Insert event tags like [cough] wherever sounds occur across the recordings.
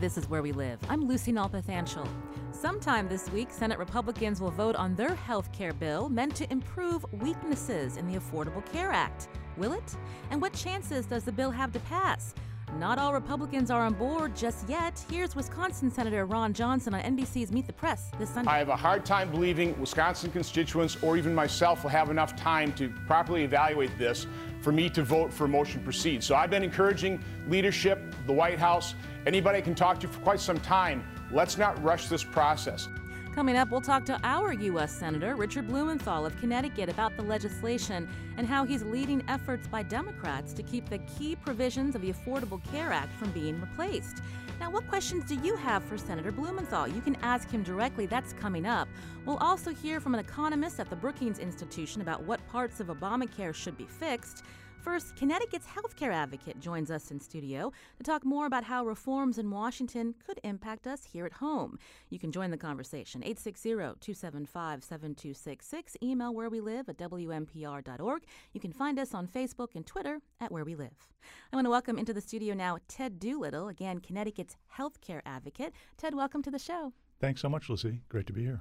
This is Where We Live. I'm Lucy Nalpathanchel. Sometime this week, Senate Republicans will vote on their health care bill meant to improve weaknesses in the Affordable Care Act. Will it? And what chances does the bill have to pass? Not all Republicans are on board just yet. Here's Wisconsin Senator Ron Johnson on NBC's Meet the Press this Sunday. I have a hard time believing Wisconsin constituents or even myself will have enough time to properly evaluate this for me to vote for motion proceed. So I've been encouraging leadership, the White House, anybody I can talk to for quite some time. Let's not rush this process. Coming up, we'll talk to our U.S. Senator, Richard Blumenthal of Connecticut, about the legislation and how he's leading efforts by Democrats to keep the key provisions of the Affordable Care Act from being replaced. Now, what questions do you have for Senator Blumenthal? You can ask him directly. That's coming up. We'll also hear from an economist at the Brookings Institution about what parts of Obamacare should be fixed. First, Connecticut's healthcare advocate joins us in studio to talk more about how reforms in Washington could impact us here at home. You can join the conversation 860-275-7266, email where we live at WNPR.org. You can find us on Facebook and Twitter at Where We Live. I want to welcome into the studio now Ted Doolittle, again Connecticut's healthcare advocate. Ted, welcome to the show. Thanks so much, Lucy. Great to be here.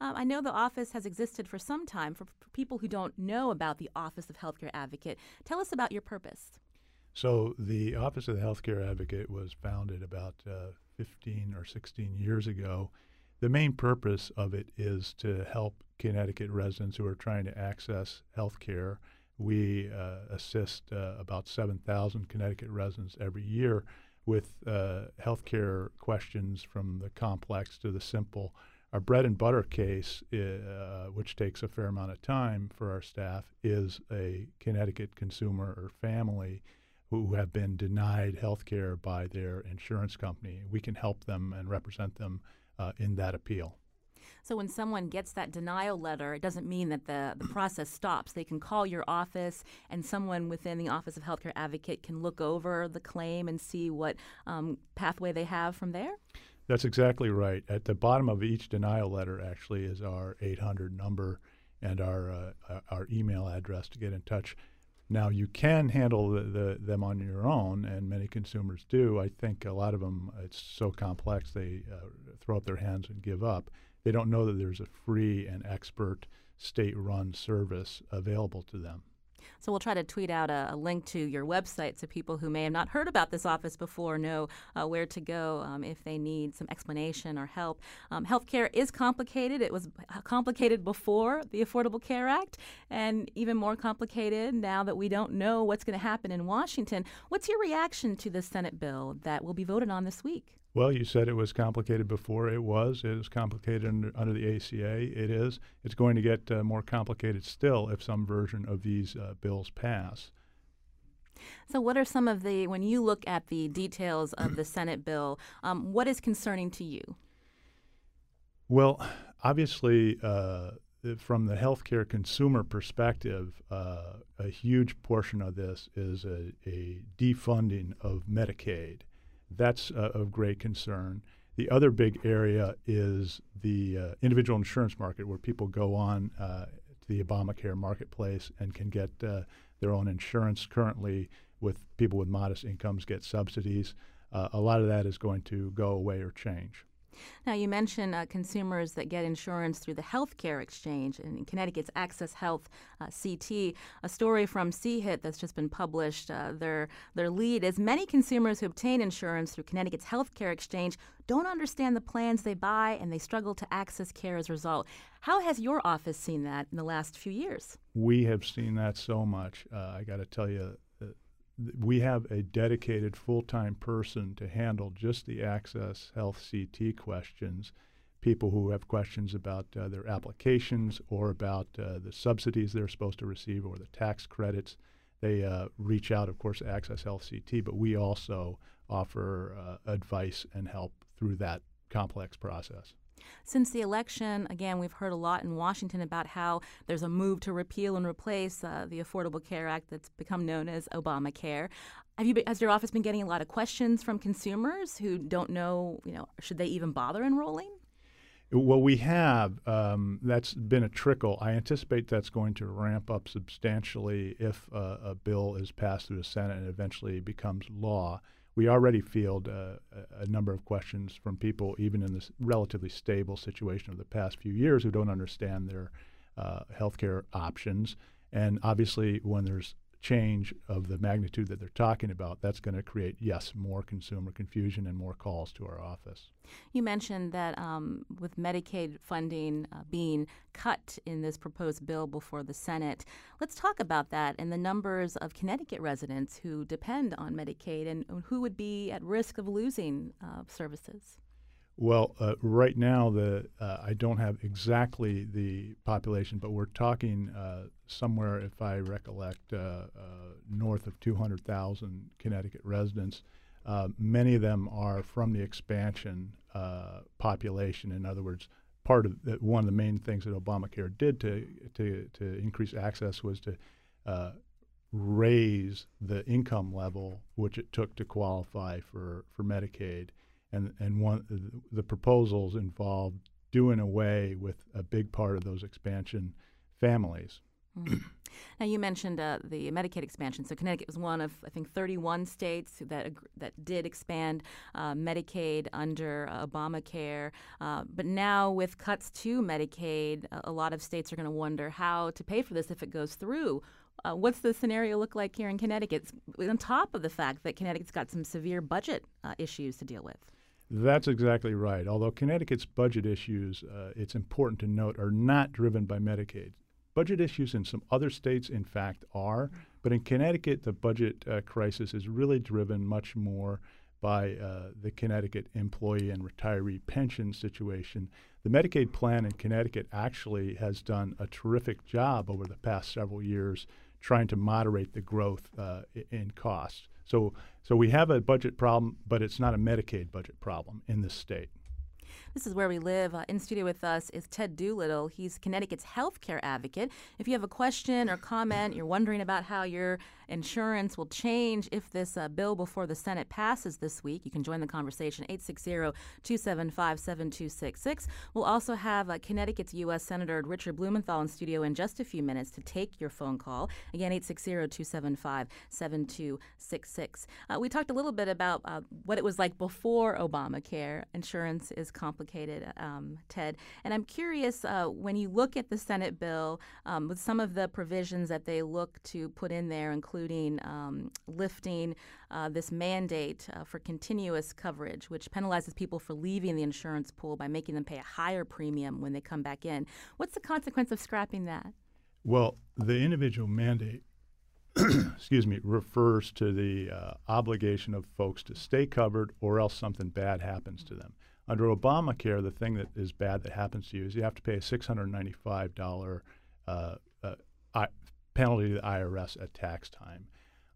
Um, I know the office has existed for some time. For, for people who don't know about the Office of Healthcare Advocate, tell us about your purpose. So, the Office of the Healthcare Advocate was founded about uh, 15 or 16 years ago. The main purpose of it is to help Connecticut residents who are trying to access health care. We uh, assist uh, about 7,000 Connecticut residents every year with uh, healthcare questions from the complex to the simple. Our bread and butter case, uh, which takes a fair amount of time for our staff, is a Connecticut consumer or family who have been denied health care by their insurance company. We can help them and represent them uh, in that appeal. So when someone gets that denial letter, it doesn't mean that the, the process stops. They can call your office, and someone within the Office of Healthcare Advocate can look over the claim and see what um, pathway they have from there? That's exactly right. At the bottom of each denial letter, actually, is our 800 number and our uh, our email address to get in touch. Now you can handle the, the, them on your own, and many consumers do. I think a lot of them it's so complex they uh, throw up their hands and give up they don't know that there's a free and expert state run service available to them. So we'll try to tweet out a, a, link to your website so people who may have not heard about this office before know uh, where to go um, if they need some explanation or help. Um, healthcare is complicated. It was complicated before the Affordable Care Act, and even more complicated now that we don't know what's going to happen in Washington. What's your reaction to the Senate bill that will be voted on this week? Well, you said it was complicated before. It was. It is complicated under, under the ACA. It is. It's going to get uh, more complicated still if some version of these uh, bills pass. So, what are some of the, when you look at the details of the Senate bill, um, what is concerning to you? Well, obviously, uh, from the healthcare consumer perspective, uh, a huge portion of this is a, a defunding of Medicaid. That's uh, of great concern. The other big area is the uh, individual insurance market, where people go on uh, to the Obamacare marketplace and can get uh, their own insurance. Currently, with people with modest incomes, get subsidies. Uh, a lot of that is going to go away or change. Now, you mentioned uh, consumers that get insurance through the healthcare exchange and Connecticut's Access Health uh, CT. A story from C-HIT that's just been published. Uh, their their lead is many consumers who obtain insurance through Connecticut's healthcare exchange don't understand the plans they buy and they struggle to access care as a result. How has your office seen that in the last few years? We have seen that so much. Uh, I got to tell you, we have a dedicated full-time person to handle just the access health CT questions. People who have questions about uh, their applications or about uh, the subsidies they're supposed to receive or the tax credits, they uh, reach out, of course, to Access Health CT, but we also offer uh, advice and help through that complex process. Since the election, again, we've heard a lot in Washington about how there's a move to repeal and replace uh, the Affordable Care Act that's become known as Obamacare. Have you, has your office been getting a lot of questions from consumers who don't know, you know, should they even bother enrolling? Well, we have. Um, that's been a trickle. I anticipate that's going to ramp up substantially if uh, a bill is passed through the Senate and eventually becomes law. We already field uh, a number of questions from people, even in this relatively stable situation of the past few years, who don't understand their uh, healthcare options. And obviously, when there's change of the magnitude that they're talking about, that's going to create, yes, more consumer confusion and more calls to our office. You mentioned that um, with Medicaid funding uh, being cut in this proposed bill before the Senate, let's talk about that and the numbers of Connecticut residents who depend on Medicaid and who would be at risk of losing uh, services. Well, uh, right now, the uh, I don't have exactly the population, but we're talking uh, somewhere, if I recollect, uh, uh, north of 200,000 Connecticut residents. Uh, many of them are from the expansion population. In other words, part of the, one of the main things that Obamacare did to to to increase access was to raise the income level which it took to qualify for for Medicaid and and one the proposals involved doing away with a big part of those expansion families. Mm. Now you mentioned uh, the Medicaid expansion. So Connecticut was one of I think 31 states that that did expand uh, Medicaid under uh, Obamacare. Uh, but now with cuts to Medicaid, a lot of states are going to wonder how to pay for this if it goes through. Uh, what's the scenario look like here in Connecticut? On top of the fact that Connecticut's got some severe budget uh, issues to deal with. That's exactly right. Although Connecticut's budget issues, uh, it's important to note, are not driven by Medicaid. Budget issues in some other states, in fact, are, but in Connecticut, the budget uh, crisis is really driven much more by uh, the Connecticut employee and retiree pension situation. The Medicaid plan in Connecticut actually has done a terrific job over the past several years trying to moderate the growth uh, in costs. So, so we have a budget problem, but it's not a Medicaid budget problem in this state. This is where we live. Uh, in studio with us is Ted Doolittle. He's Connecticut's healthcare advocate. If you have a question or comment, you're wondering about how your insurance will change if this uh, bill before the Senate passes this week, you can join the conversation 860-275-7266. We'll also have uh, Connecticut's U.S. Senator Richard Blumenthal in studio in just a few minutes to take your phone call. Again, 860-275-7266. Uh, we talked a little bit about uh, what it was like before Obamacare. Insurance is complicated complicated, um, Ted. And I'm curious uh, when you look at the Senate bill um, with some of the provisions that they look to put in there, including um, lifting uh, this mandate uh, for continuous coverage, which penalizes people for leaving the insurance pool by making them pay a higher premium when they come back in. What's the consequence of scrapping that? Well, the individual mandate [clears throat] excuse me, refers to the uh, obligation of folks to stay covered or else something bad happens to them. Under Obamacare, the thing that is bad that happens to you is you have to pay a $695 uh, uh, penalty to the IRS at tax time.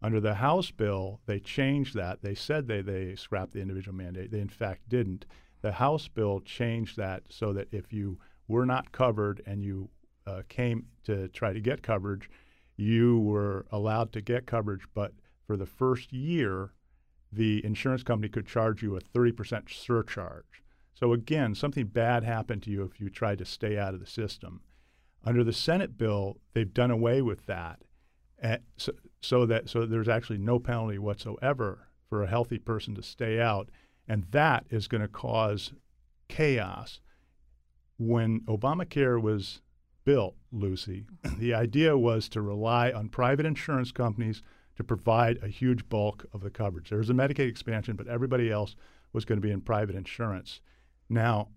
Under the House bill, they changed that. They said they, they scrapped the individual mandate. They, in fact, didn't. The House bill changed that so that if you were not covered and you uh, came to try to get coverage, you were allowed to get coverage, but for the first year, the insurance company could charge you a 30% surcharge. So again, something bad happened to you if you tried to stay out of the system. Under the Senate bill, they've done away with that, eh, so, so, that so there's actually no penalty whatsoever for a healthy person to stay out, and that is going to cause chaos. When Obamacare was built, Lucy, [clears throat] the idea was to rely on private insurance companies to provide a huge bulk of the coverage. There was a Medicaid expansion, but everybody else was going to be in private insurance. Now,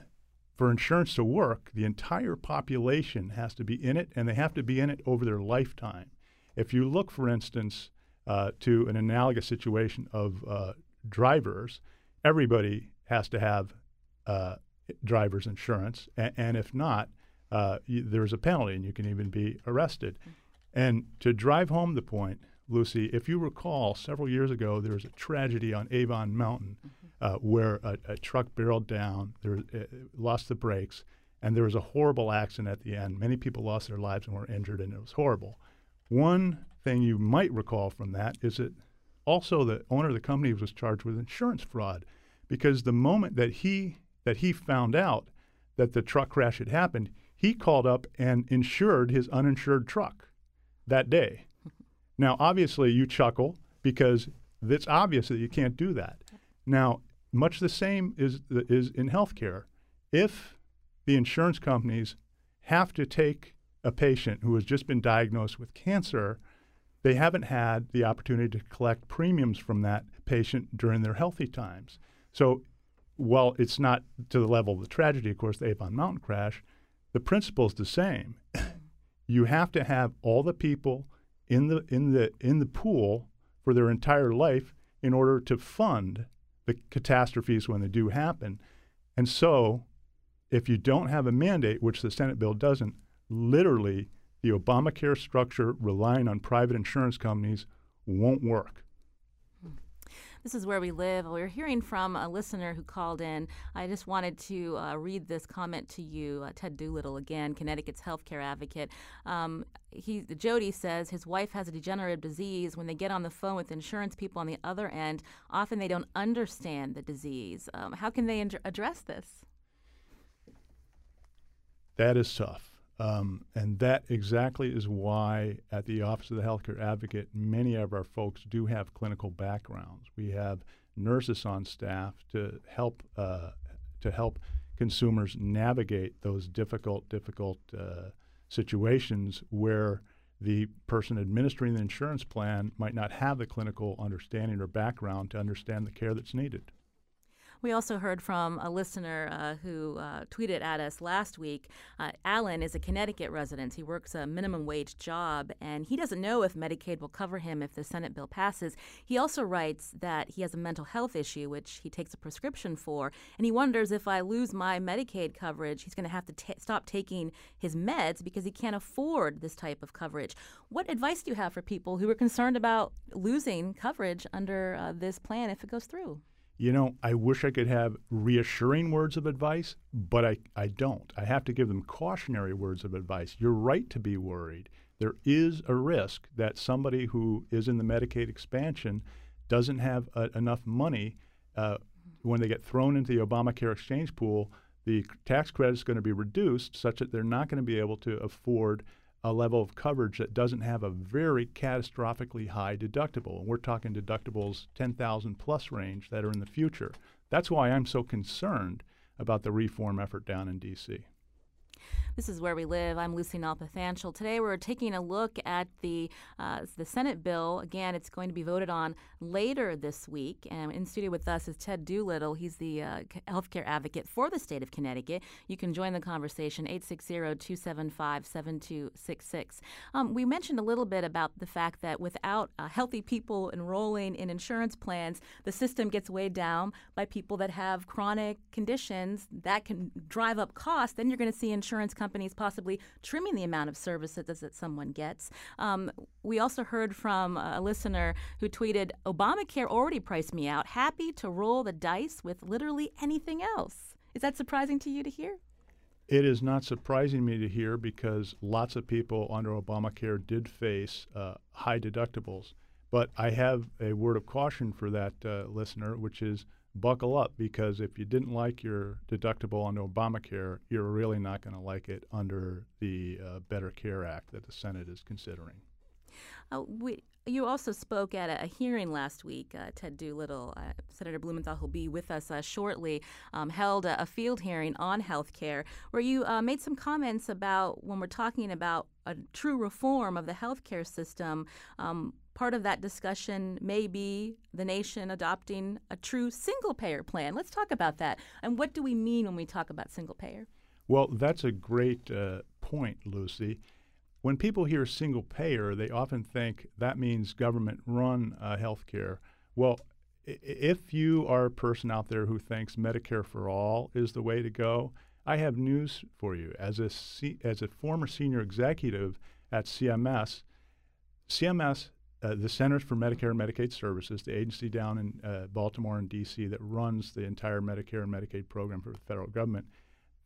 [clears throat] for insurance to work, the entire population has to be in it, and they have to be in it over their lifetime. If you look, for instance, uh, to an analogous situation of uh, drivers, everybody has to have uh, driver's insurance, and, and if not, uh, y- there's a penalty, and you can even be arrested. Mm-hmm. And to drive home the point, Lucy, if you recall, several years ago, there was a tragedy on Avon Mountain mm-hmm. uh, where a, a, truck barreled down, there, uh, lost the brakes, and there was a horrible accident at the end. Many people lost their lives and were injured, and it was horrible. One thing you might recall from that is that also the owner of the company was charged with insurance fraud because the moment that he that he found out that the truck crash had happened, he called up and insured his uninsured truck that day. Now, obviously, you chuckle because It's obvious that you can't do that. Now, much the same is is in healthcare. If the insurance companies have to take a patient who has just been diagnosed with cancer, they haven't had the opportunity to collect premiums from that patient during their healthy times. So, while it's not to the level of the tragedy, of course, the Avon Mountain crash, the principle is the same. [coughs] you have to have all the people in the in the in the pool for their entire life in order to fund the catastrophes when they do happen. And so, if you don't have a mandate, which the Senate bill doesn't, literally the Obamacare structure relying on private insurance companies won't work. This is where we live. We're hearing from a listener who called in. I just wanted to uh, read this comment to you. Uh, Ted Doolittle, again, Connecticut's healthcare advocate. Um, he, Jody says his wife has a degenerative disease. When they get on the phone with insurance people on the other end, often they don't understand the disease. Um, how can they ad- address this? That is tough. Um, and that exactly is why at the Office of the Healthcare Advocate, many of our folks do have clinical backgrounds. We have nurses on staff to help uh, to help consumers navigate those difficult, difficult uh, situations where the person administering the insurance plan might not have the clinical understanding or background to understand the care that's needed. We also heard from a listener uh, who uh, tweeted at us last week. Uh, Alan is a Connecticut resident. He works a minimum wage job, and he doesn't know if Medicaid will cover him if the Senate bill passes. He also writes that he has a mental health issue, which he takes a prescription for, and he wonders if I lose my Medicaid coverage, he's going to have to t- stop taking his meds because he can't afford this type of coverage. What advice do you have for people who are concerned about losing coverage under uh, this plan if it goes through? You know, I wish I could have reassuring words of advice, but I, I don't. I have to give them cautionary words of advice. You're right to be worried. There is a risk that somebody who is in the Medicaid expansion doesn't have enough money uh, when they get thrown into the Obamacare exchange pool. The tax credit is going to be reduced such that they're not going to be able to afford a level of coverage that doesn't have a very catastrophically high deductible. And we're talking deductibles 10,000 plus range that are in the future. That's why I'm so concerned about the reform effort down in D.C. This is where we live. I'm Lucy Nalpathanchel. Today we're taking a look at the uh, the Senate bill. Again, it's going to be voted on later this week. And in studio with us is Ted Doolittle. He's the uh, healthcare advocate for the state of Connecticut. You can join the conversation 860-275-7266. Um, we mentioned a little bit about the fact that without uh, healthy people enrolling in insurance plans, the system gets weighed down by people that have chronic conditions that can drive up costs. Then you're going to see insurance companies companies possibly trimming the amount of services that someone gets. Um, we also heard from a listener who tweeted Obamacare already priced me out, happy to roll the dice with literally anything else. Is that surprising to you to hear? It is not surprising me to hear because lots of people under Obamacare did face uh, high deductibles. But I have a word of caution for that uh, listener, which is buckle up because if you didn't like your deductible under Obamacare, you're really not going to like it under the uh, Better Care Act that the Senate is considering. Uh, we, you also spoke at a, a hearing last week. Uh, Ted Doolittle, uh, Senator Blumenthal, who'll be with us uh, shortly, um, held a, a, field hearing on health care where you uh, made some comments about when we're talking about a true reform of the health care system. Um, part of that discussion may be the nation adopting a true single payer plan. Let's talk about that. And what do we mean when we talk about single payer? Well, that's a great uh, point, Lucy. When people hear single payer, they often think that means government run uh, health care. Well, if you are a person out there who thinks Medicare for all is the way to go, I have news for you. As a, C- as a former senior executive at CMS, CMS, uh, the Centers for Medicare and Medicaid Services, the agency down in uh, Baltimore and D.C. that runs the entire Medicare and Medicaid program for the federal government,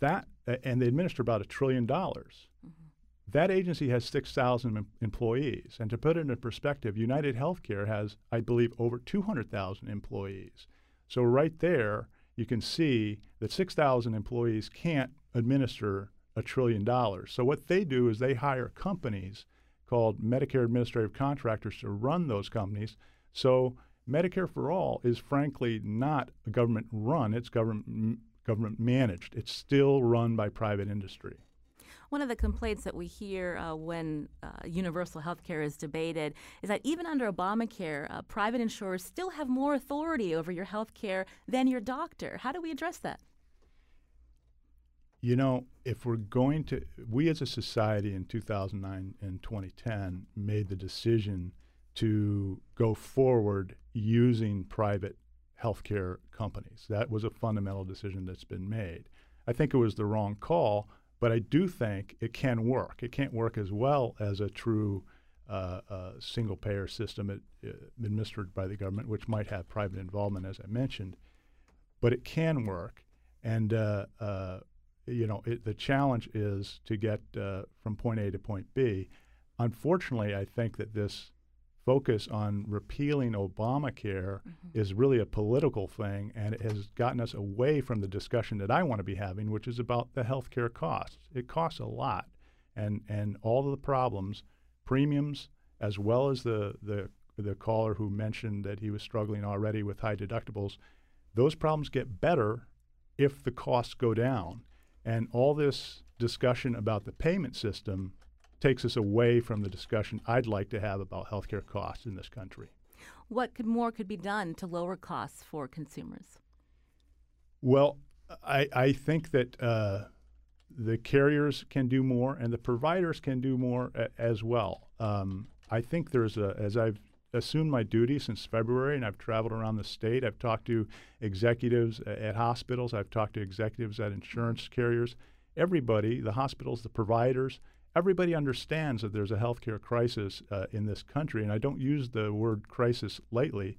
that uh, and they administer about a trillion dollars. Mm-hmm. That agency has 6,000 employees. And to put it in perspective, United Healthcare has, I believe, over 200,000 employees. So, right there, you can see that 6,000 employees can't administer a trillion dollars. So, what they do is they hire companies called Medicare Administrative Contractors to run those companies. So, Medicare for All is frankly not government run, it's government, government managed. It's still run by private industry. One of the complaints that we hear uh, when uh, universal health care is debated is that even under Obamacare, uh, private insurers still have more authority over your health care than your doctor. How do we address that? You know, if we're going to, we as a society in 2009 and 2010 made the decision to go forward using private healthcare companies. That was a fundamental decision that's been made. I think it was the wrong call, but I do think it can work. It can't work as well as a true uh, uh, single payer system uh, administered by the government, which might have private involvement, as I mentioned, but it can work. And uh, uh, you know, it, the challenge is to get uh, from point A to point B. Unfortunately, I think that this focus on repealing Obamacare mm-hmm. is really a political thing, and it has gotten us away from the discussion that I want to be having, which is about the health care costs. It costs a lot, and and all of the problems, premiums, as well as the the the caller who mentioned that he was struggling already with high deductibles, those problems get better if the costs go down. And all this discussion about the payment system takes us away from the discussion I'd like to have about healthcare costs in this country. What could more could be done to lower costs for consumers? Well, I, I think that uh, the carriers can do more and the providers can do more a, as well. Um, I think there's a, as I've assumed my duty since February and I've traveled around the state, I've talked to executives at hospitals, I've talked to executives at insurance carriers. Everybody, the hospitals, the providers, everybody understands that there's a healthcare crisis uh, in this country, and I don't use the word crisis lightly.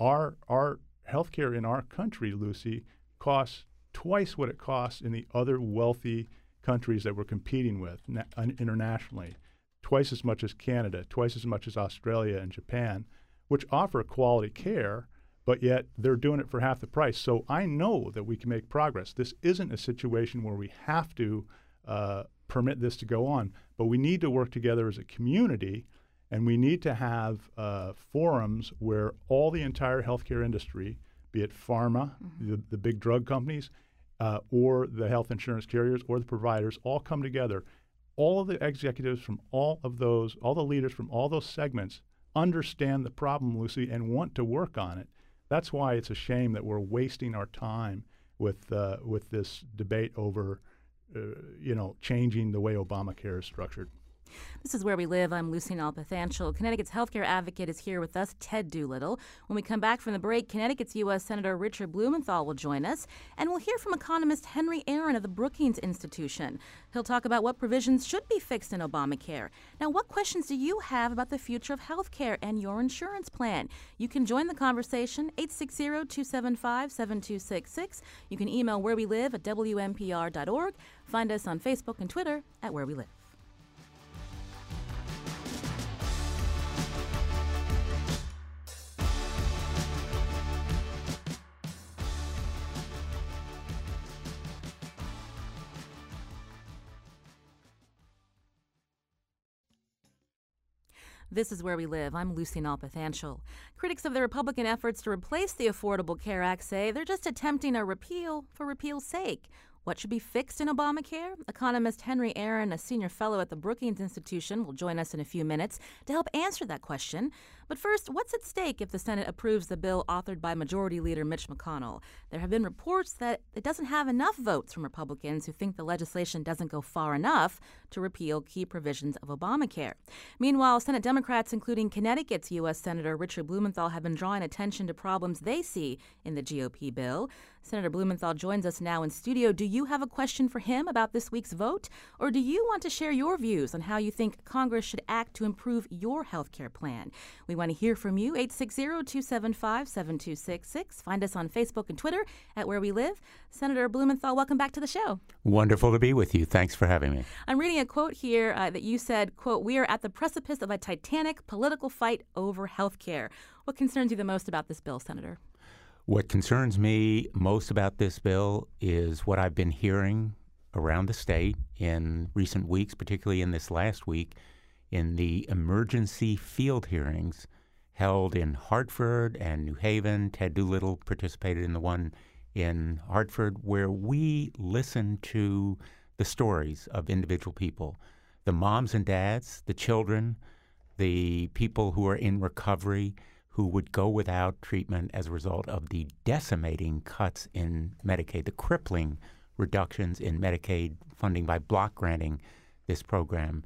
Our our healthcare in our country, Lucy, costs twice what it costs in the other wealthy countries that we're competing with na- internationally. Twice as much as Canada, twice as much as Australia and Japan, which offer quality care, but yet they're doing it for half the price. So I know that we can make progress. This isn't a situation where we have to uh, permit this to go on. But we need to work together as a community, and we need to have uh, forums where all the entire healthcare industry, be it pharma, mm-hmm. the, the, big drug companies, uh, or the health insurance carriers, or the providers, all come together. All of the executives from all of those, all the leaders from all those segments understand the problem, Lucy, and want to work on it. That's why it's a shame that we're wasting our time with uh, with this debate over Uh, you know, changing the way Obamacare is structured. This is Where We Live. I'm Lucy Nalpathanchel. Connecticut's healthcare advocate is here with us, Ted Doolittle. When we come back from the break, Connecticut's U.S. Senator Richard Blumenthal will join us, and we'll hear from economist Henry Aaron of the Brookings Institution. He'll talk about what provisions should be fixed in Obamacare. Now, what questions do you have about the future of healthcare and your insurance plan? You can join the conversation, 860-275-7266. You can email where we live at wnpr.org. Find us on Facebook and Twitter at Where We Live. This is Where We Live. I'm Lucy Nalpathanchel. Critics of the Republican efforts to replace the Affordable Care Act say they're just attempting a repeal for repeal's sake. What should be fixed in Obamacare? Economist Henry Aaron, a senior fellow at the Brookings Institution, will join us in a few minutes to help answer that question. But first, what's at stake if the Senate approves the bill authored by Majority Leader Mitch McConnell? There have been reports that it doesn't have enough votes from Republicans who think the legislation doesn't go far enough to repeal key provisions of Obamacare. Meanwhile, Senate Democrats, including Connecticut's U.S. Senator Richard Blumenthal, have been drawing attention to problems they see in the GOP bill. Senator Blumenthal joins us now in studio. Do you have a question for him about this week's vote? Or do you want to share your views on how you think Congress should act to improve your health care plan? We want to hear from you. 860 275 7266. Find us on Facebook and Twitter at Where We Live. Senator Blumenthal, welcome back to the show. Wonderful to be with you. Thanks for having me. I'm reading a quote here uh, that you said, quote, we are at the precipice of a titanic political fight over health care. What concerns you the most about this bill, Senator? What concerns me most about this bill is what I've been hearing around the state in recent weeks, particularly in this last week, in the emergency field hearings held in Hartford and New Haven. Ted Doolittle participated in the one in Hartford, where we listened to the stories of individual people the moms and dads, the children, the people who are in recovery who would go without treatment as a result of the decimating cuts in Medicaid, the crippling reductions in Medicaid funding by block granting this program.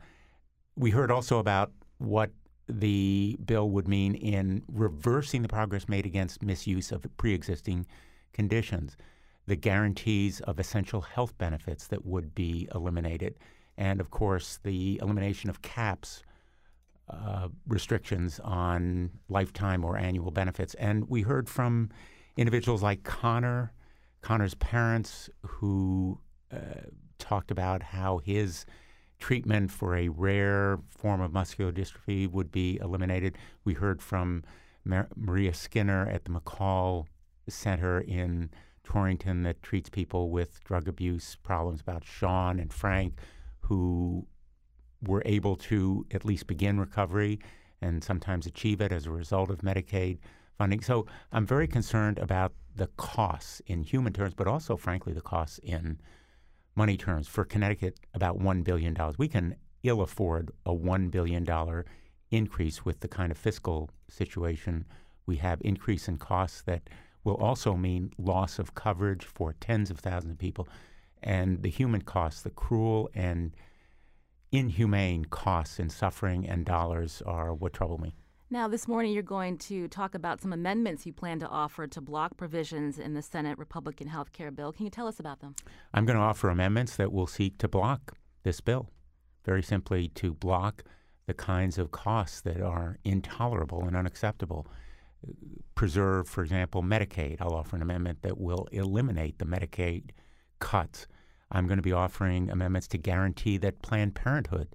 We heard also about what the bill would mean in reversing the progress made against misuse of pre existing conditions, the guarantees of essential health benefits that would be eliminated, and of course, the elimination of caps. Uh, restrictions on lifetime or annual benefits. And we heard from individuals like Connor, Connor's parents, who uh, talked about how his treatment for a rare form of muscular dystrophy would be eliminated. We heard from Mar- Maria Skinner at the McCall Center in Torrington that treats people with drug abuse problems about Sean and Frank, who were able to at least begin recovery and sometimes achieve it as a result of Medicaid funding. So I'm very concerned about the costs in human terms, but also, frankly, the costs in money terms. For Connecticut, about $1 billion. We can ill afford a $1 billion increase with the kind of fiscal situation we have, increase in costs that will also mean loss of coverage for tens of thousands of people. And the human costs, the cruel and inhumane costs in suffering and dollars are what trouble me. Now, this morning, you're going to talk about some amendments you plan to offer to block provisions in the Senate Republican health care bill. Can you tell us about them? I'm going to offer amendments that will seek to block this bill. Very simply, to block the kinds of costs that are intolerable and unacceptable. Preserve, for example, Medicaid. I'll offer an amendment that will eliminate the Medicaid cuts. I'm going to be offering amendments to guarantee that Planned Parenthood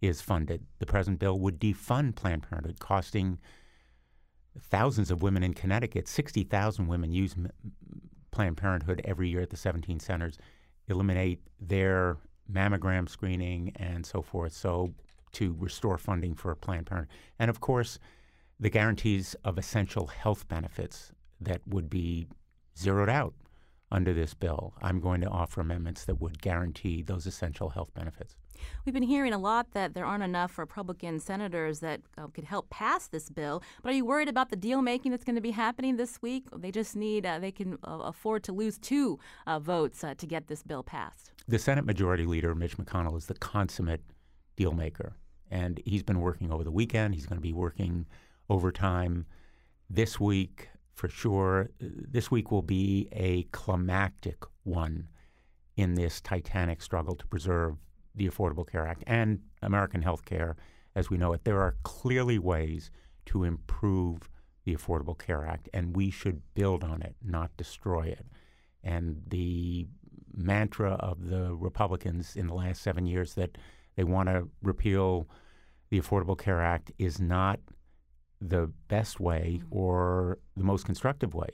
is funded. The present bill would defund Planned Parenthood, costing thousands of women in Connecticut. 60,000 women use Planned Parenthood every year at the 17 centers, eliminate their mammogram screening and so forth. So, to restore funding for Planned Parenthood. And of course, the guarantees of essential health benefits that would be zeroed out under this bill. I'm going to offer amendments that would guarantee those essential health benefits. We've been hearing a lot that there aren't enough Republican senators that uh, could help pass this bill. But are you worried about the deal making that's going to be happening this week? They just need, uh, they can uh, afford to lose two uh, votes uh, to get this bill passed. The Senate Majority Leader, Mitch McConnell, is the consummate deal maker. And he's been working over the weekend. He's going to be working overtime this week for sure. This week will be a climactic one in this titanic struggle to preserve the Affordable Care Act and American health care as we know it. There are clearly ways to improve the Affordable Care Act, and we should build on it, not destroy it. And the mantra of the Republicans in the last seven years that they want to repeal the Affordable Care Act is not the best way mm-hmm. or the most constructive way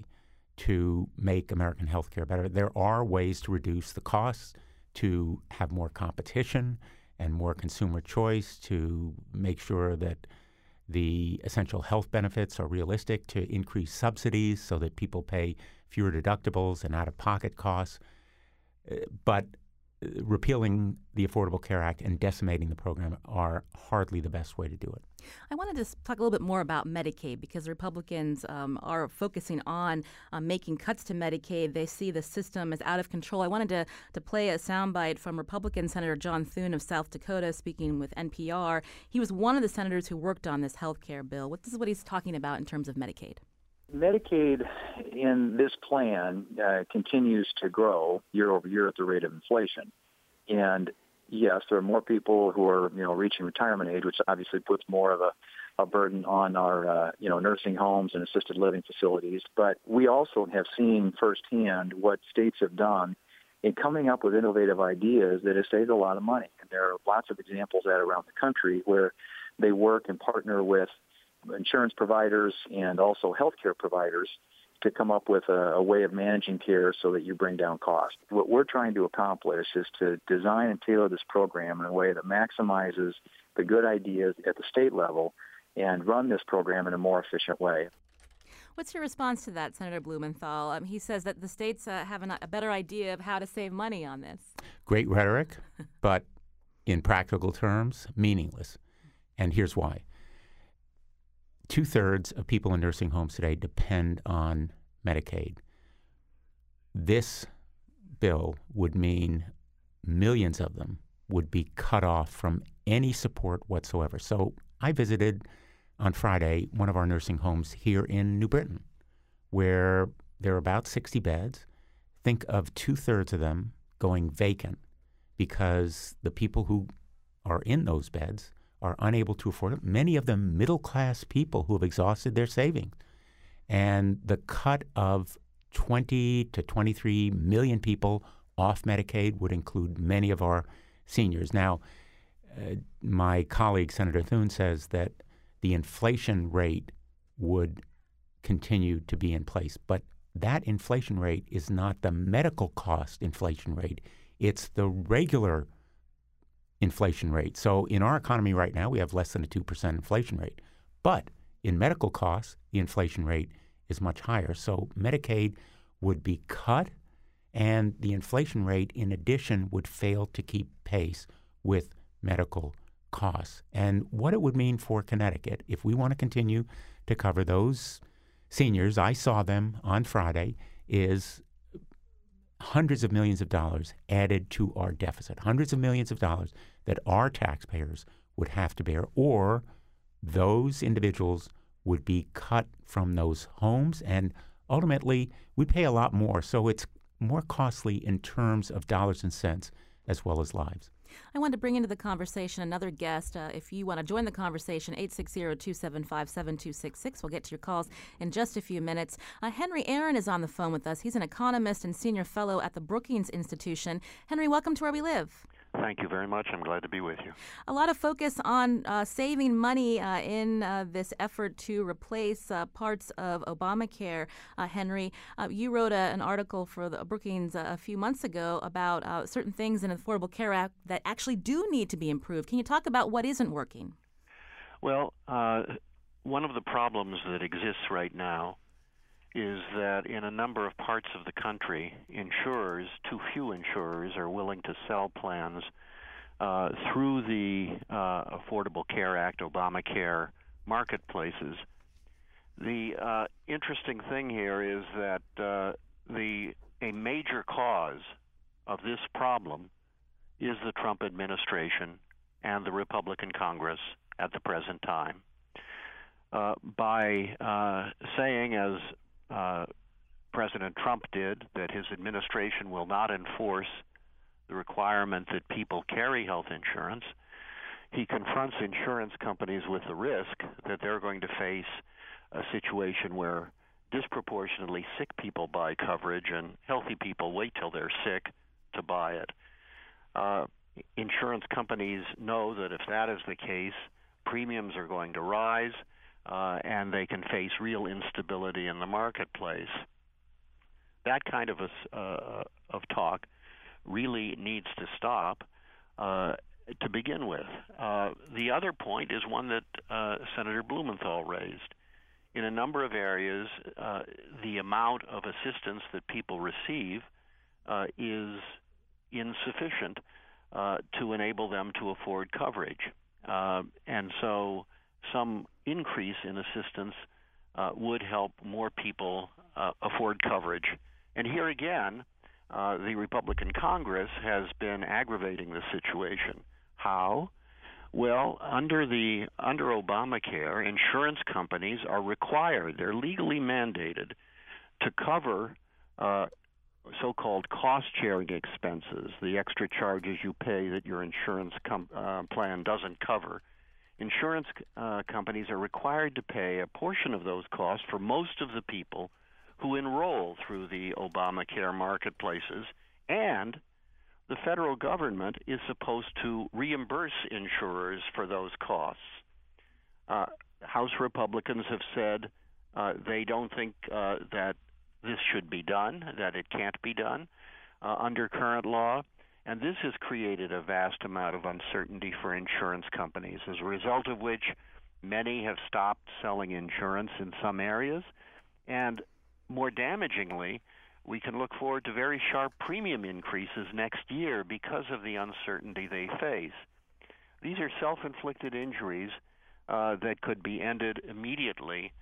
to make American healthcare better. There are ways to reduce the costs, to have more competition and more consumer choice, to make sure that the essential health benefits are realistic, to increase subsidies so that people pay fewer deductibles and out of pocket costs. Uh, but repealing the Affordable Care Act and decimating the program are hardly the best way to do it. I wanted to talk a little bit more about Medicaid because Republicans um, are focusing on um, making cuts to Medicaid. They see the system as out of control. I wanted to, to play a soundbite from Republican Senator John Thune of South Dakota speaking with NPR. He was one of the senators who worked on this health care bill. What, this is what he's talking about in terms of Medicaid. Medicaid in this plan uh, continues to grow year over year at the rate of inflation. And yes, there are more people who are, you know, reaching retirement age, which obviously puts more of a, a burden on our, uh, you know, nursing homes and assisted living facilities. But we also have seen firsthand what states have done in coming up with innovative ideas that have saved a lot of money. And there are lots of examples that around the country where they work and partner with insurance providers and also healthcare providers to come up with a, a, way of managing care so that you bring down cost. What we're trying to accomplish is to design and tailor this program in a way that maximizes the good ideas at the state level and run this program in a more efficient way. What's your response to that, Senator Blumenthal? Um, he says that the states uh, have an, a better idea of how to save money on this. Great rhetoric, [laughs] but in practical terms, meaningless. And here's why two thirds of people in nursing homes today depend on Medicaid. This bill would mean millions of them would be cut off from any support whatsoever. So I visited on Friday one of our nursing homes here in New Britain, where there are about 60 beds. Think of two thirds of them going vacant because the people who are in those beds are unable to afford it. Many of them middle class people who have exhausted their savings. And the cut of 20 to 23 million people off Medicaid would include many of our seniors. Now, uh, my colleague, Senator Thune, says that the inflation rate would continue to be in place. But that inflation rate is not the medical cost inflation rate, it's the regular inflation rate. So in our economy right now, we have less than a 2% inflation rate. But in medical costs, the inflation rate is much higher. So Medicaid would be cut, and the inflation rate, in addition, would fail to keep pace with medical costs. And what it would mean for Connecticut if we want to continue to cover those seniors, I saw them on Friday, is hundreds of millions of dollars added to our deficit, hundreds of millions of dollars that our taxpayers would have to bear, or those individuals would be cut from those homes, and ultimately we'd pay a lot more. So it's more costly in terms of dollars and cents as well as lives. I want to bring into the conversation another guest. Uh, if you want to join the conversation, 860-275-7266. We'll get to your calls in just a few minutes. Uh, Henry Aaron is on the phone with us. He's an economist and senior fellow at the Brookings Institution. Henry, welcome to Where We Live. Thank you very much. I'm glad to be with you. A lot of focus on uh, saving money uh, in uh, this effort to replace uh, parts of Obamacare. Uh, Henry, uh, you wrote a, an article for the Brookings a few months ago about certain things in the Affordable Care Act that actually do need to be improved. Can you talk about what isn't working? Well, one of the problems that exists right now is that in a number of parts of the country, insurers, too few insurers, are willing to sell plans uh, through the uh, Affordable Care Act, Obamacare marketplaces. The uh, interesting thing here is that uh, the a major cause of this problem is the Trump administration and the Republican Congress at the present time. Uh, by uh, saying, as uh, President Trump did, that his administration will not enforce the requirement that people carry health insurance, he confronts insurance companies with the risk that they're going to face a situation where disproportionately sick people buy coverage and healthy people wait till they're sick to buy it. Uh, insurance companies know that if that is the case, premiums are going to rise uh, and they can face real instability in the marketplace. That kind of a, uh, of talk really needs to stop. Uh, to begin with, uh, the other point is one that uh, Senator Blumenthal raised. In a number of areas, uh, the amount of assistance that people receive is insufficient to enable them to afford coverage. and so some increase in assistance uh, would help more people uh, afford coverage. And here again, uh, the Republican Congress has been aggravating the situation. How? Well, under the under Obamacare, insurance companies are required; they're legally mandated to cover uh, so-called cost-sharing expenses, the extra charges you pay that your insurance com- uh, plan doesn't cover insurance uh, companies are required to pay a portion of those costs for most of the people who enroll through the Obamacare marketplaces, and the federal government is supposed to reimburse insurers for those costs. Uh, House Republicans have said uh, they don't think uh, that this should be done, that it can't be done uh, under current law. And this has created a vast amount of uncertainty for insurance companies, as a result of which Many have stopped selling insurance in some areas. And more damagingly, we can look forward to very sharp premium increases next year because of the uncertainty they face. These are self inflicted injuries uh, that could be ended immediately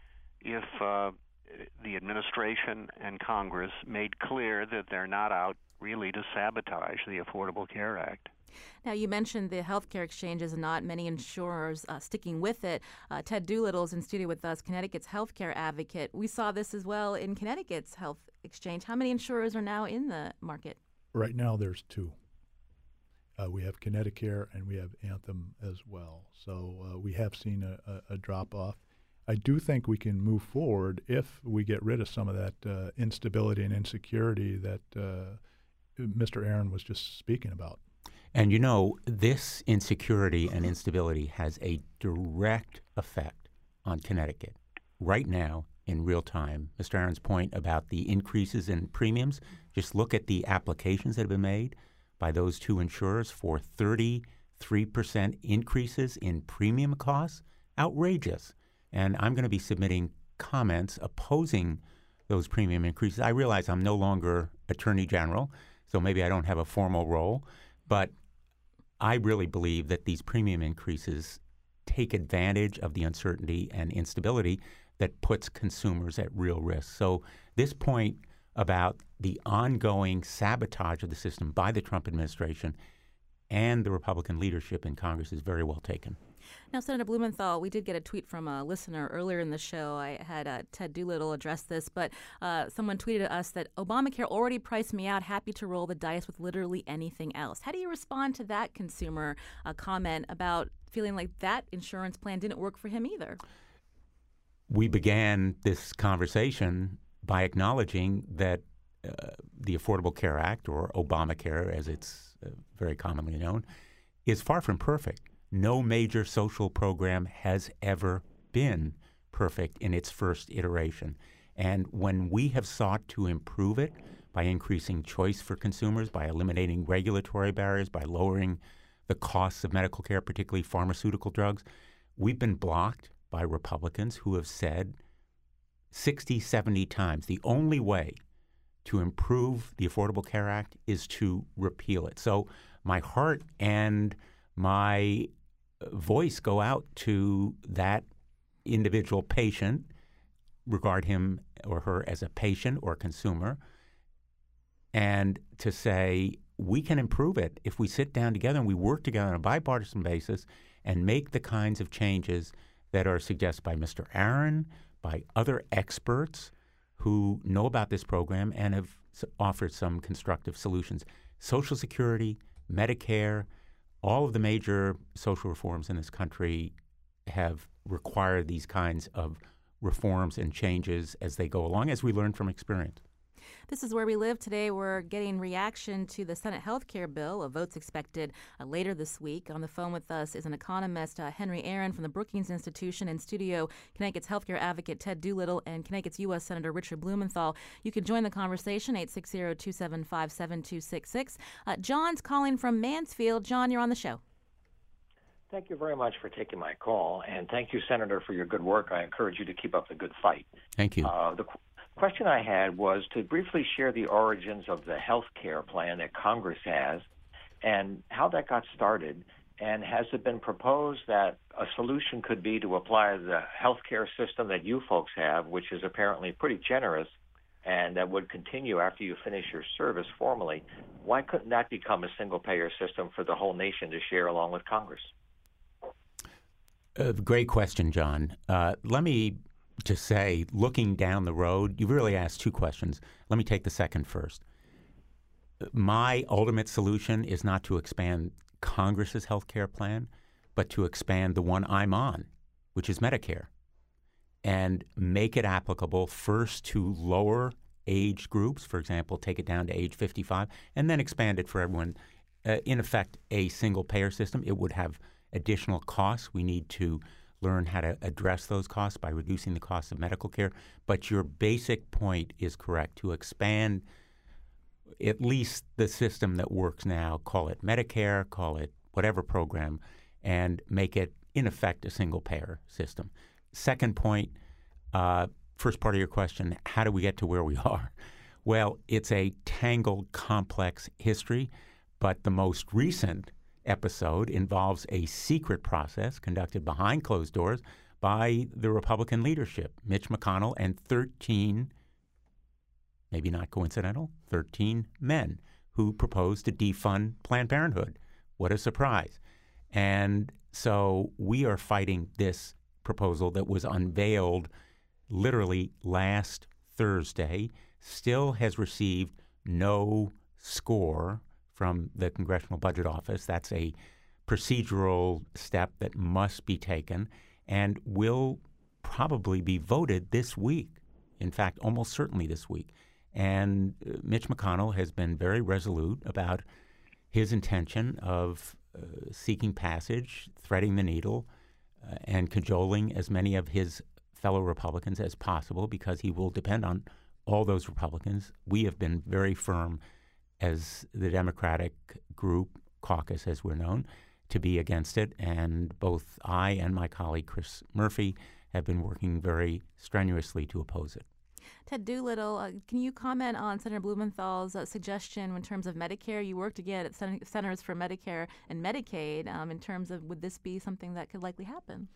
if uh, the administration and Congress made clear that they're not out really to sabotage the Affordable Care Act. Now, you mentioned the healthcare exchanges and not many insurers uh, sticking with it. Uh, Ted is in studio with us, Connecticut's healthcare advocate. We saw this as well in ConnectiCare's health exchange. How many insurers are now in the market? Right now, there's two. Uh, we have Connecticut and we have Anthem as well. So uh, we have seen a, a, a, drop off. I do think we can move forward if we get rid of some of that uh, instability and insecurity that uh, Mr. Aaron was just speaking about. And you know, this insecurity and instability has a direct effect on Connecticut right now in real time. Mr. Aaron's point about the increases in premiums, just look at the applications that have been made by those two insurers for 33% increases in premium costs. Outrageous. And I'm going to be submitting comments opposing those premium increases. I realize I'm no longer Attorney General, so maybe I don't have a formal role, but I really believe that these premium increases take advantage of the uncertainty and instability that puts consumers at real risk. So, this point about the ongoing sabotage of the system by the Trump administration and the Republican leadership in Congress is very well taken. Now, Senator Blumenthal, we did get a tweet from a listener earlier in the show. I had uh, Ted Doolittle address this, but uh, someone tweeted us that Obamacare already priced me out, happy to roll the dice with literally anything else. How do you respond to that consumer uh, comment about feeling like that insurance plan didn't work for him either? We began this conversation by acknowledging that uh, the Affordable Care Act, or Obamacare as it's uh, very commonly known, is far from perfect no major social program has ever been perfect in its first iteration. And when we have sought to improve it by increasing choice for consumers, by eliminating regulatory barriers, by lowering the costs of medical care, particularly pharmaceutical drugs, we've been blocked by Republicans who have said 60, 70 times the only way to improve the Affordable Care Act is to repeal it. So my heart and my voice go out to that individual patient, regard him or her as a patient or consumer, and to say, we can improve it if we sit down together and we work together on a bipartisan basis and make the kinds of changes that are suggested by Mr. Aaron, by other experts who know about this program and have offered some constructive solutions. Social Security, Medicare, all of the major social reforms in this country have required these kinds of reforms and changes as they go along, as we learn from experience. This is where we live today. We're getting reaction to the Senate health care bill. A vote's expected uh, later this week. On the phone with us is an economist, uh, Henry Aaron from the Brookings Institution, and studio Connecticut's healthcare advocate Ted Doolittle and Connecticut's U.S. Senator Richard Blumenthal. You can join the conversation 860-275-7266. Uh, John's calling from Mansfield. John, you're on the show. Thank you very much for taking my call, and thank you, Senator, for your good work. I encourage you to keep up the good fight. Thank you. Uh, the, question I had was to briefly share the origins of the health care plan that Congress has and how that got started. And has it been proposed that a solution could be to apply the health care system that you folks have, which is apparently pretty generous and that would continue after you finish your service formally? Why couldn't that become a single payer system for the whole nation to share along with Congress? Uh, great question, John. Uh, let me to say, looking down the road, you've really asked two questions. Let me take the second first. My ultimate solution is not to expand Congress's health care plan, but to expand the one I'm on, which is Medicare, and make it applicable first to lower age groups, for example, take it down to age 55, and then expand it for everyone. Uh, in effect, a single payer system. It would have additional costs. We need to learn how to address those costs by reducing the cost of medical care. But your basic point is correct to expand at least the system that works now, call it Medicare, call it whatever program, and make it in effect, a single payer system. Second point, uh, first part of your question how do we get to where we [laughs] are? Well, it's a tangled, complex history, but the most recent episode involves a secret process conducted behind closed doors by the Republican leadership, Mitch McConnell, and 13, maybe not coincidental, 13 men who proposed to defund Planned Parenthood. What a surprise. And so we are fighting this proposal that was unveiled literally last Thursday, still has received no score from the Congressional Budget Office. That's a procedural step that must be taken and will probably be voted this week. In fact, almost certainly this week. And uh, Mitch McConnell has been very resolute about his intention of uh, seeking passage, threading the needle, uh, and cajoling as many of his fellow Republicans as possible because he will depend on all those Republicans. We have been very firm as the Democratic group, caucus as we're known, to be against it. And both I and my colleague Chris Murphy have been working very strenuously to oppose it. Ted Doolittle, uh, can you comment on Senator Blumenthal's uh, suggestion in terms of Medicare? You work again at Centers for Medicare and Medicaid um, in terms of would this be something that could likely happen?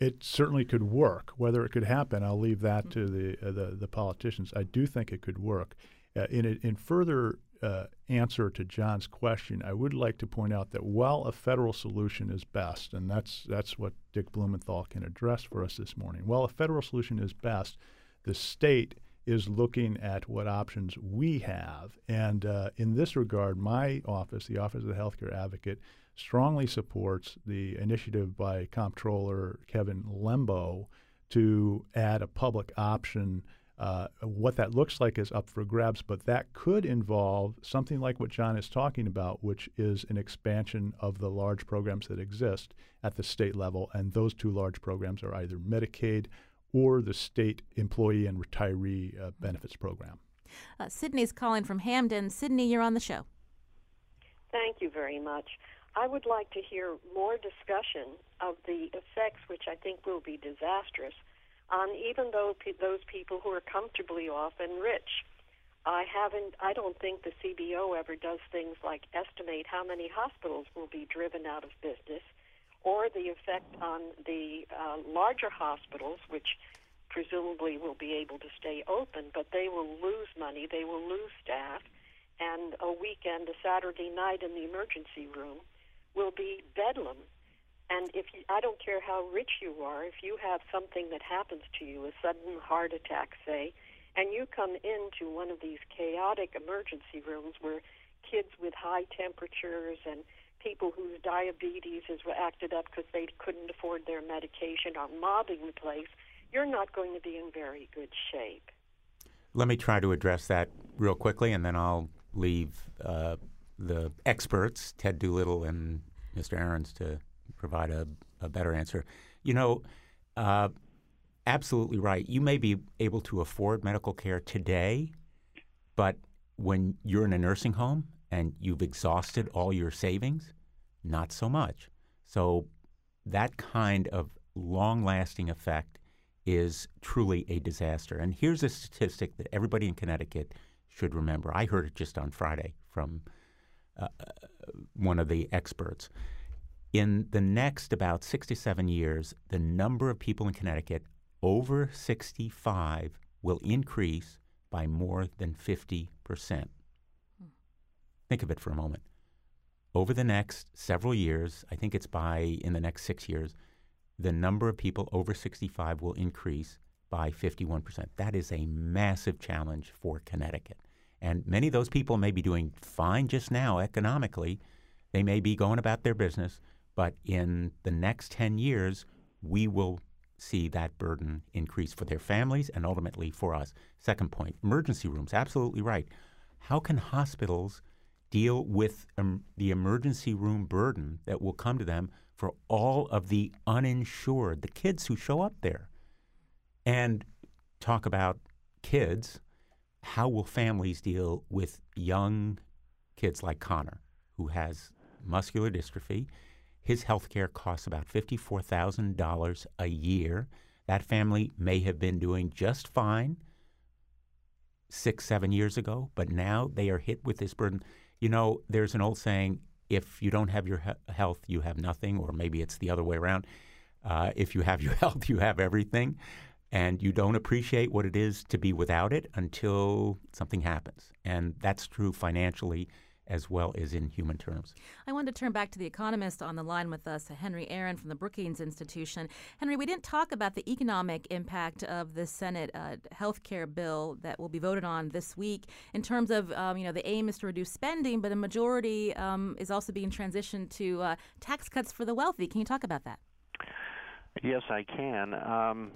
It certainly could work. Whether it could happen, I'll leave that to the uh, the, the, politicians. I do think it could work. Uh, in, in further uh, answer to John's question, I would like to point out that while a federal solution is best, and that's that's what Dick Blumenthal can address for us this morning. While a federal solution is best, the state is looking at what options we have, and uh, in this regard, my office, the Office of the Healthcare Advocate, strongly supports the initiative by Comptroller Kevin Lembo to add a public option uh, what that looks like is up for grabs, but that could involve something like what John is talking about, which is an expansion of the large programs that exist at the state level. And those two large programs are either Medicaid or the state employee and retiree uh, benefits program. Uh, Sydney's calling from Hamden. Sydney, you're on the show. Thank you very much. I would like to hear more discussion of the effects, which I think will be disastrous, on even though pe- those people who are comfortably off and rich. I haven't. I don't think the CBO ever does things like estimate how many hospitals will be driven out of business, or the effect on the uh, larger hospitals, which presumably will be able to stay open, but they will lose money. They will lose staff, and a weekend, a Saturday night in the emergency room, will be bedlam and if you, I don't care how rich you are, if you have something that happens to you, a sudden heart attack, say, and you come into one of these chaotic emergency rooms where kids with high temperatures and people whose diabetes has acted up because they couldn't afford their medication are mobbing the place, you're not going to be in very good shape. Let me try to address that real quickly, and then I'll leave uh, the experts, Ted Doolittle and Mr. Ahrens, to provide a, a better answer. You know, uh, absolutely right. You may be able to afford medical care today, but when you're in a nursing home and you've exhausted all your savings, not so much. So that kind of long lasting effect is truly a disaster. And here's a statistic that everybody in Connecticut should remember. I heard it just on Friday from uh, uh one of the experts. In the next about six to seven years, the number of people in Connecticut over 65 will increase by more than 50%. Think of it for a moment. Over the next several years, I think it's by in the next six years, the number of people over 65 will increase by 51%. That is a massive challenge for Connecticut. And many of those people may be doing fine just now economically. They may be going about their business, but in the next 10 years, we will see that burden increase for their families and ultimately for us. Second point emergency rooms, absolutely right. How can hospitals deal with um, the emergency room burden that will come to them for all of the uninsured, the kids who show up there? And talk about kids. How will families deal with young kids like Connor, who has muscular dystrophy? His health care costs about $54,000 a year. That family may have been doing just fine six, seven years ago, but now they are hit with this burden. You know, there's an old saying if you don't have your he- health, you have nothing, or maybe it's the other way around. Uh, if you have your [laughs] health, you have everything. And you don't appreciate what it is to be without it until something happens. And that's true financially as well as in human terms. I wanted to turn back to the economist on the line with us, Henry Aaron from the Brookings Institution. Henry, we didn't talk about the economic impact of the Senate uh, health care bill that will be voted on this week in terms of, um, you know, the aim is to reduce spending, but a majority um, is also being transitioned to uh, tax cuts for the wealthy. Can you talk about that? Yes, I can. Um,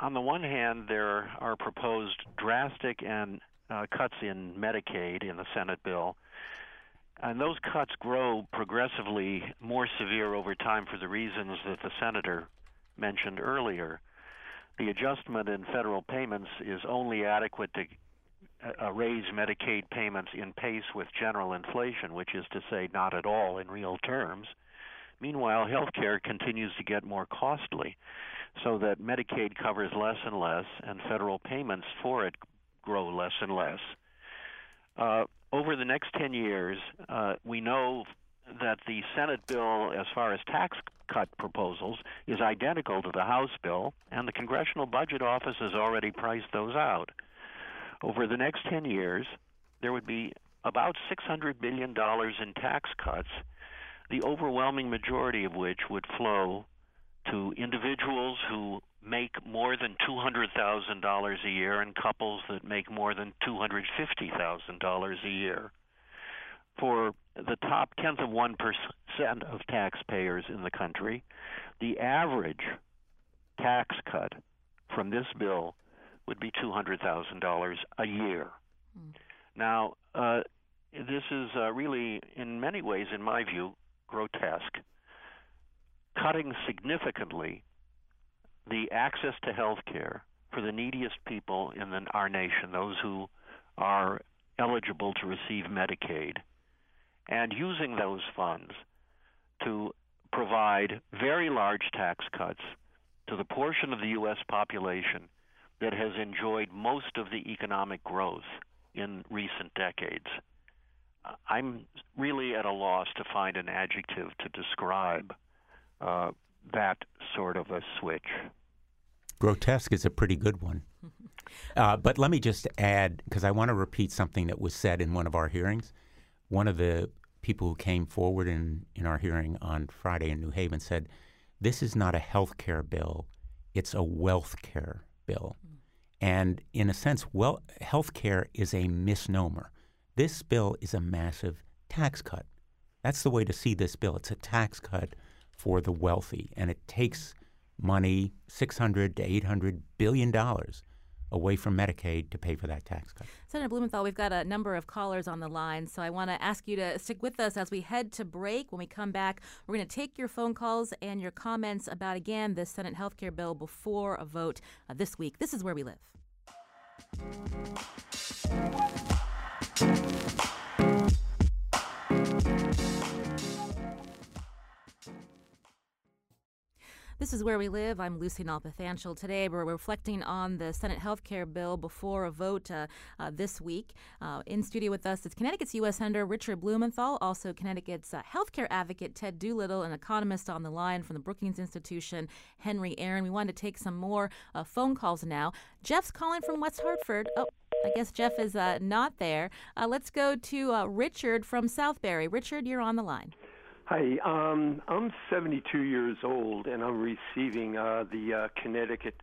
on the one hand, there are proposed drastic and uh, cuts in Medicaid in the Senate bill and those cuts grow progressively more severe over time for the reasons that the senator mentioned earlier. The adjustment in federal payments is only adequate to uh, raise Medicaid payments in pace with general inflation, which is to say, not at all in real terms. Meanwhile, health care continues to get more costly, so that Medicaid covers less and less, and federal payments for it grow less and less. Uh, over the next 10 years, uh, we know that the Senate bill, as far as tax cut proposals, is identical to the House bill, and the Congressional Budget Office has already priced those out. Over the next 10 years, there would be about $600 billion in tax cuts, the overwhelming majority of which would flow to individuals who make more than $200,000 a year and couples that make more than $250,000 a year. For the top tenth of 1% of taxpayers in the country, the average tax cut from this bill would be $200,000 a year. Mm. Now, uh, this is uh, really, in many ways, in my view, grotesque. Cutting significantly the access to health care for the neediest people in the, our nation, those who are eligible to receive Medicaid, and using those funds to provide very large tax cuts to the portion of the U.S. population that has enjoyed most of the economic growth in recent decades. I'm really at a loss to find an adjective to describe uh, that sort of a switch. Grotesque is a pretty good one. [laughs] Uh, but let me just add, because I want to repeat something that was said in one of our hearings. One of the people who came forward in, in our hearing on Friday in New Haven said, This is not a health care bill, it's a wealth care bill. Mm. And in a sense, well, health care is a misnomer. This bill is a massive tax cut. That's the way to see this bill. It's a tax cut for the wealthy, and it takes money, 600 to 800 billion dollars away from Medicaid to pay for that tax cut. Senator Blumenthal, we've got a number of callers on the line, so I want to ask you to stick with us as we head to break. When we come back, we're going to take your phone calls and your comments about, again, the Senate health care bill before a vote uh, this week. This is where we live. This is Where We Live. I'm Lucy Nalpathanchil. Today we're reflecting on the Senate health care bill before a vote uh, uh, this week. Uh, in studio with us is Connecticut's U.S. Senator Richard Blumenthal, also Connecticut's uh, healthcare advocate Ted Doolittle, an economist on the line from the Brookings Institution, Henry Aaron. We wanted to take some more uh, phone calls now. Jeff's calling from West Hartford. Oh, I guess Jeff is uh, not there. let's go to Richard from Southbury. Richard, you're on the line. Hi, um, I'm 72 years old and I'm receiving uh, the uh, Connecticut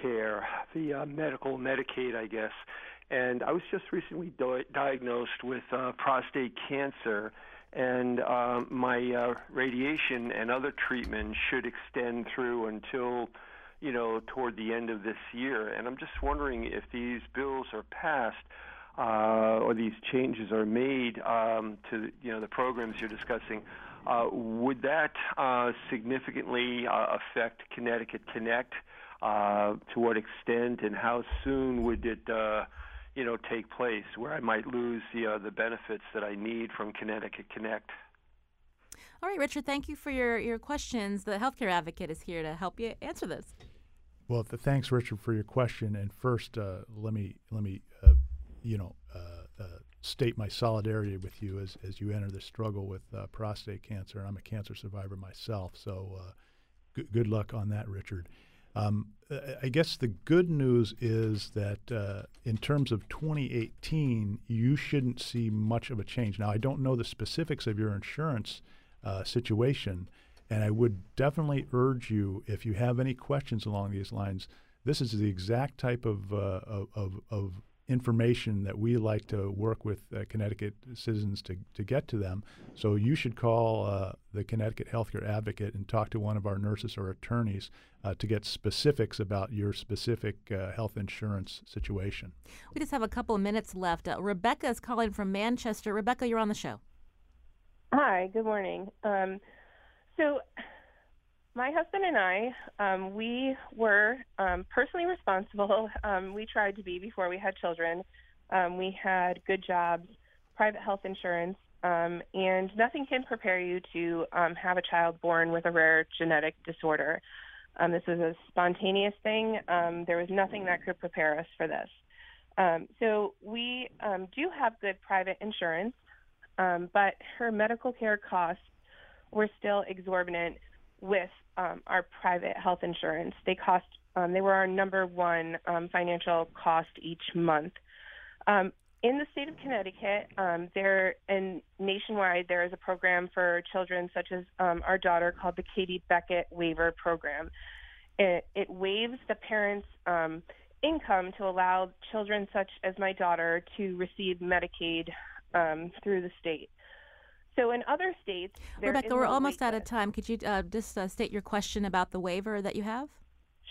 care, the uh, medical Medicaid, I guess. And I was just recently di- diagnosed with uh, prostate cancer, and uh, my uh, radiation and other treatment should extend through until, you know, toward the end of this year. And I'm just wondering if these bills are passed. Uh, or these changes are made um, to you know the programs you're discussing, would that uh, significantly uh, affect Connecticut Connect? Uh, to what extent, and how soon would it, uh, you know, take place? Where I might lose the uh, the benefits that I need from Connecticut Connect. All right, Richard, thank you for your, your questions. The healthcare advocate is here to help you answer this. Well, th- thanks, Richard, for your question. And first, uh, let me let me uh, you know uh, uh state my solidarity with you as as you enter the struggle with uh, prostate cancer. I'm a cancer survivor myself, so uh, g- good luck on that, Richard. Um, I guess the good news is that in terms of 2018, you shouldn't see much of a change. Now, I don't know the specifics of your insurance situation. And I would definitely urge you, if you have any questions along these lines, this is the exact type of, uh, of, of, information that we like to work with uh, Connecticut citizens to, to get to them. So you should call uh, the Connecticut Healthcare Advocate and talk to one of our nurses or attorneys uh, to get specifics about your specific uh, health insurance situation. We just have a couple of minutes left. Uh, Rebecca is calling from Manchester. Rebecca, you're on the show. Hi, good morning. Um, so, my husband and I, um, we were um, personally responsible. [laughs] Um, we tried to be before we had children. Um, we had good jobs, private health insurance, um, and nothing can prepare you to um, have a child born with a rare genetic disorder. Um, this was a spontaneous thing. Um, there was nothing that could prepare us for this. Um, so we um, do have good private insurance, um, but her medical care costs were still exorbitant with um, our private health insurance. They cost um, they were our number one um, financial cost each month. Um, in the state of Connecticut, um, there and nationwide there is a program for children such as um, our daughter called the Katie Beckett Waiver Program. It, it waives the parents' um, income to allow children such as my daughter to receive Medicaid um, through the state. So in other states, Rebecca, we're almost out of time. Could you uh, just uh, state your question about the waiver that you have?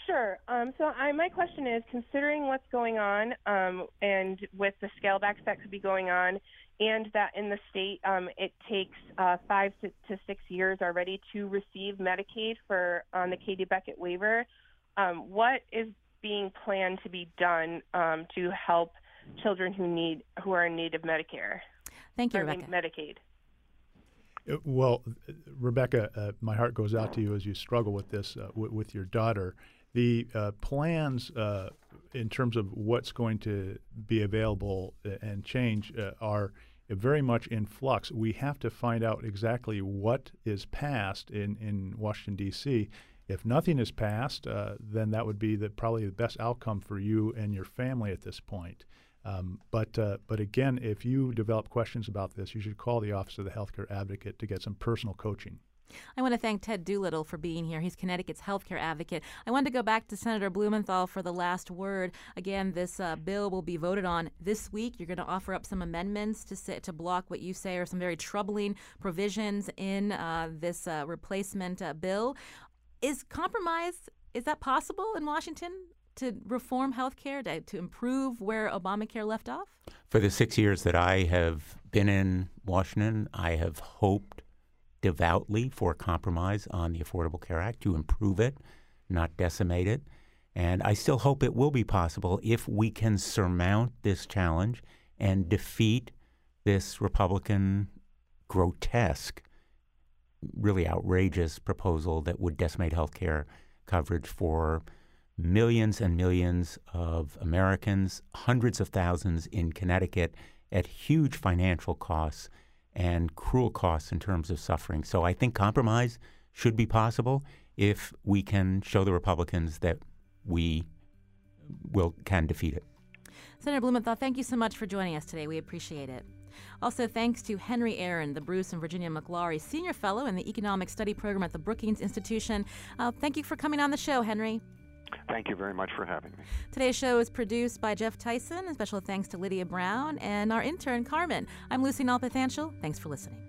Sure. Um, so I, my question is, considering what's going on um, and with the scalebacks that could be going on, and that in the state um, it takes uh, five to, to, six years already to receive Medicaid for on the Katie Beckett waiver, um, what is being planned to be done um, to help children who need who are in need of Medicare? Thank you, Rebecca. Medicaid. Uh, well, Rebecca, uh, my heart goes out to you as you struggle with this uh, w- with your daughter. The uh, plans uh, in terms of what's going to be available and change uh, are very much in flux. We have to find out exactly what is passed in, in Washington, D.C. If nothing is passed, then that would be the, probably the best outcome for you and your family at this point. Um, but uh, but again, if you develop questions about this, you should call the Office of the Healthcare Advocate to get some personal coaching. I want to thank Ted Doolittle for being here. He's Connecticut's healthcare advocate. I want to go back to Senator Blumenthal for the last word. Again, this uh, bill will be voted on this week. You're going to offer up some amendments to sit, to block what you say are some very troubling provisions in uh, this uh, replacement uh, bill. Is compromise is that possible in Washington? To reform health care, to, to improve where Obamacare left off? For the six years that I have been in Washington, I have hoped devoutly for a compromise on the Affordable Care Act to improve it, not decimate it. And I still hope it will be possible if we can surmount this challenge and defeat this Republican grotesque, really outrageous proposal that would decimate health care coverage for millions and millions of Americans, hundreds of thousands in Connecticut at huge financial costs and cruel costs in terms of suffering. So I think compromise should be possible if we can show the Republicans that we will can defeat it. Senator Blumenthal, thank you so much for joining us today. We appreciate it. Also, thanks to Henry Aaron, the Bruce and Virginia MacLaury Senior Fellow in the Economic Study Program at the Brookings Institution. Uh, thank you for coming on the show, Henry. Thank you very much for having me. Today's show is produced by Jeff Tyson. A special thanks to Lydia Brown and our intern, Carmen. I'm Lucy Nalpathanchil. Thanks for listening.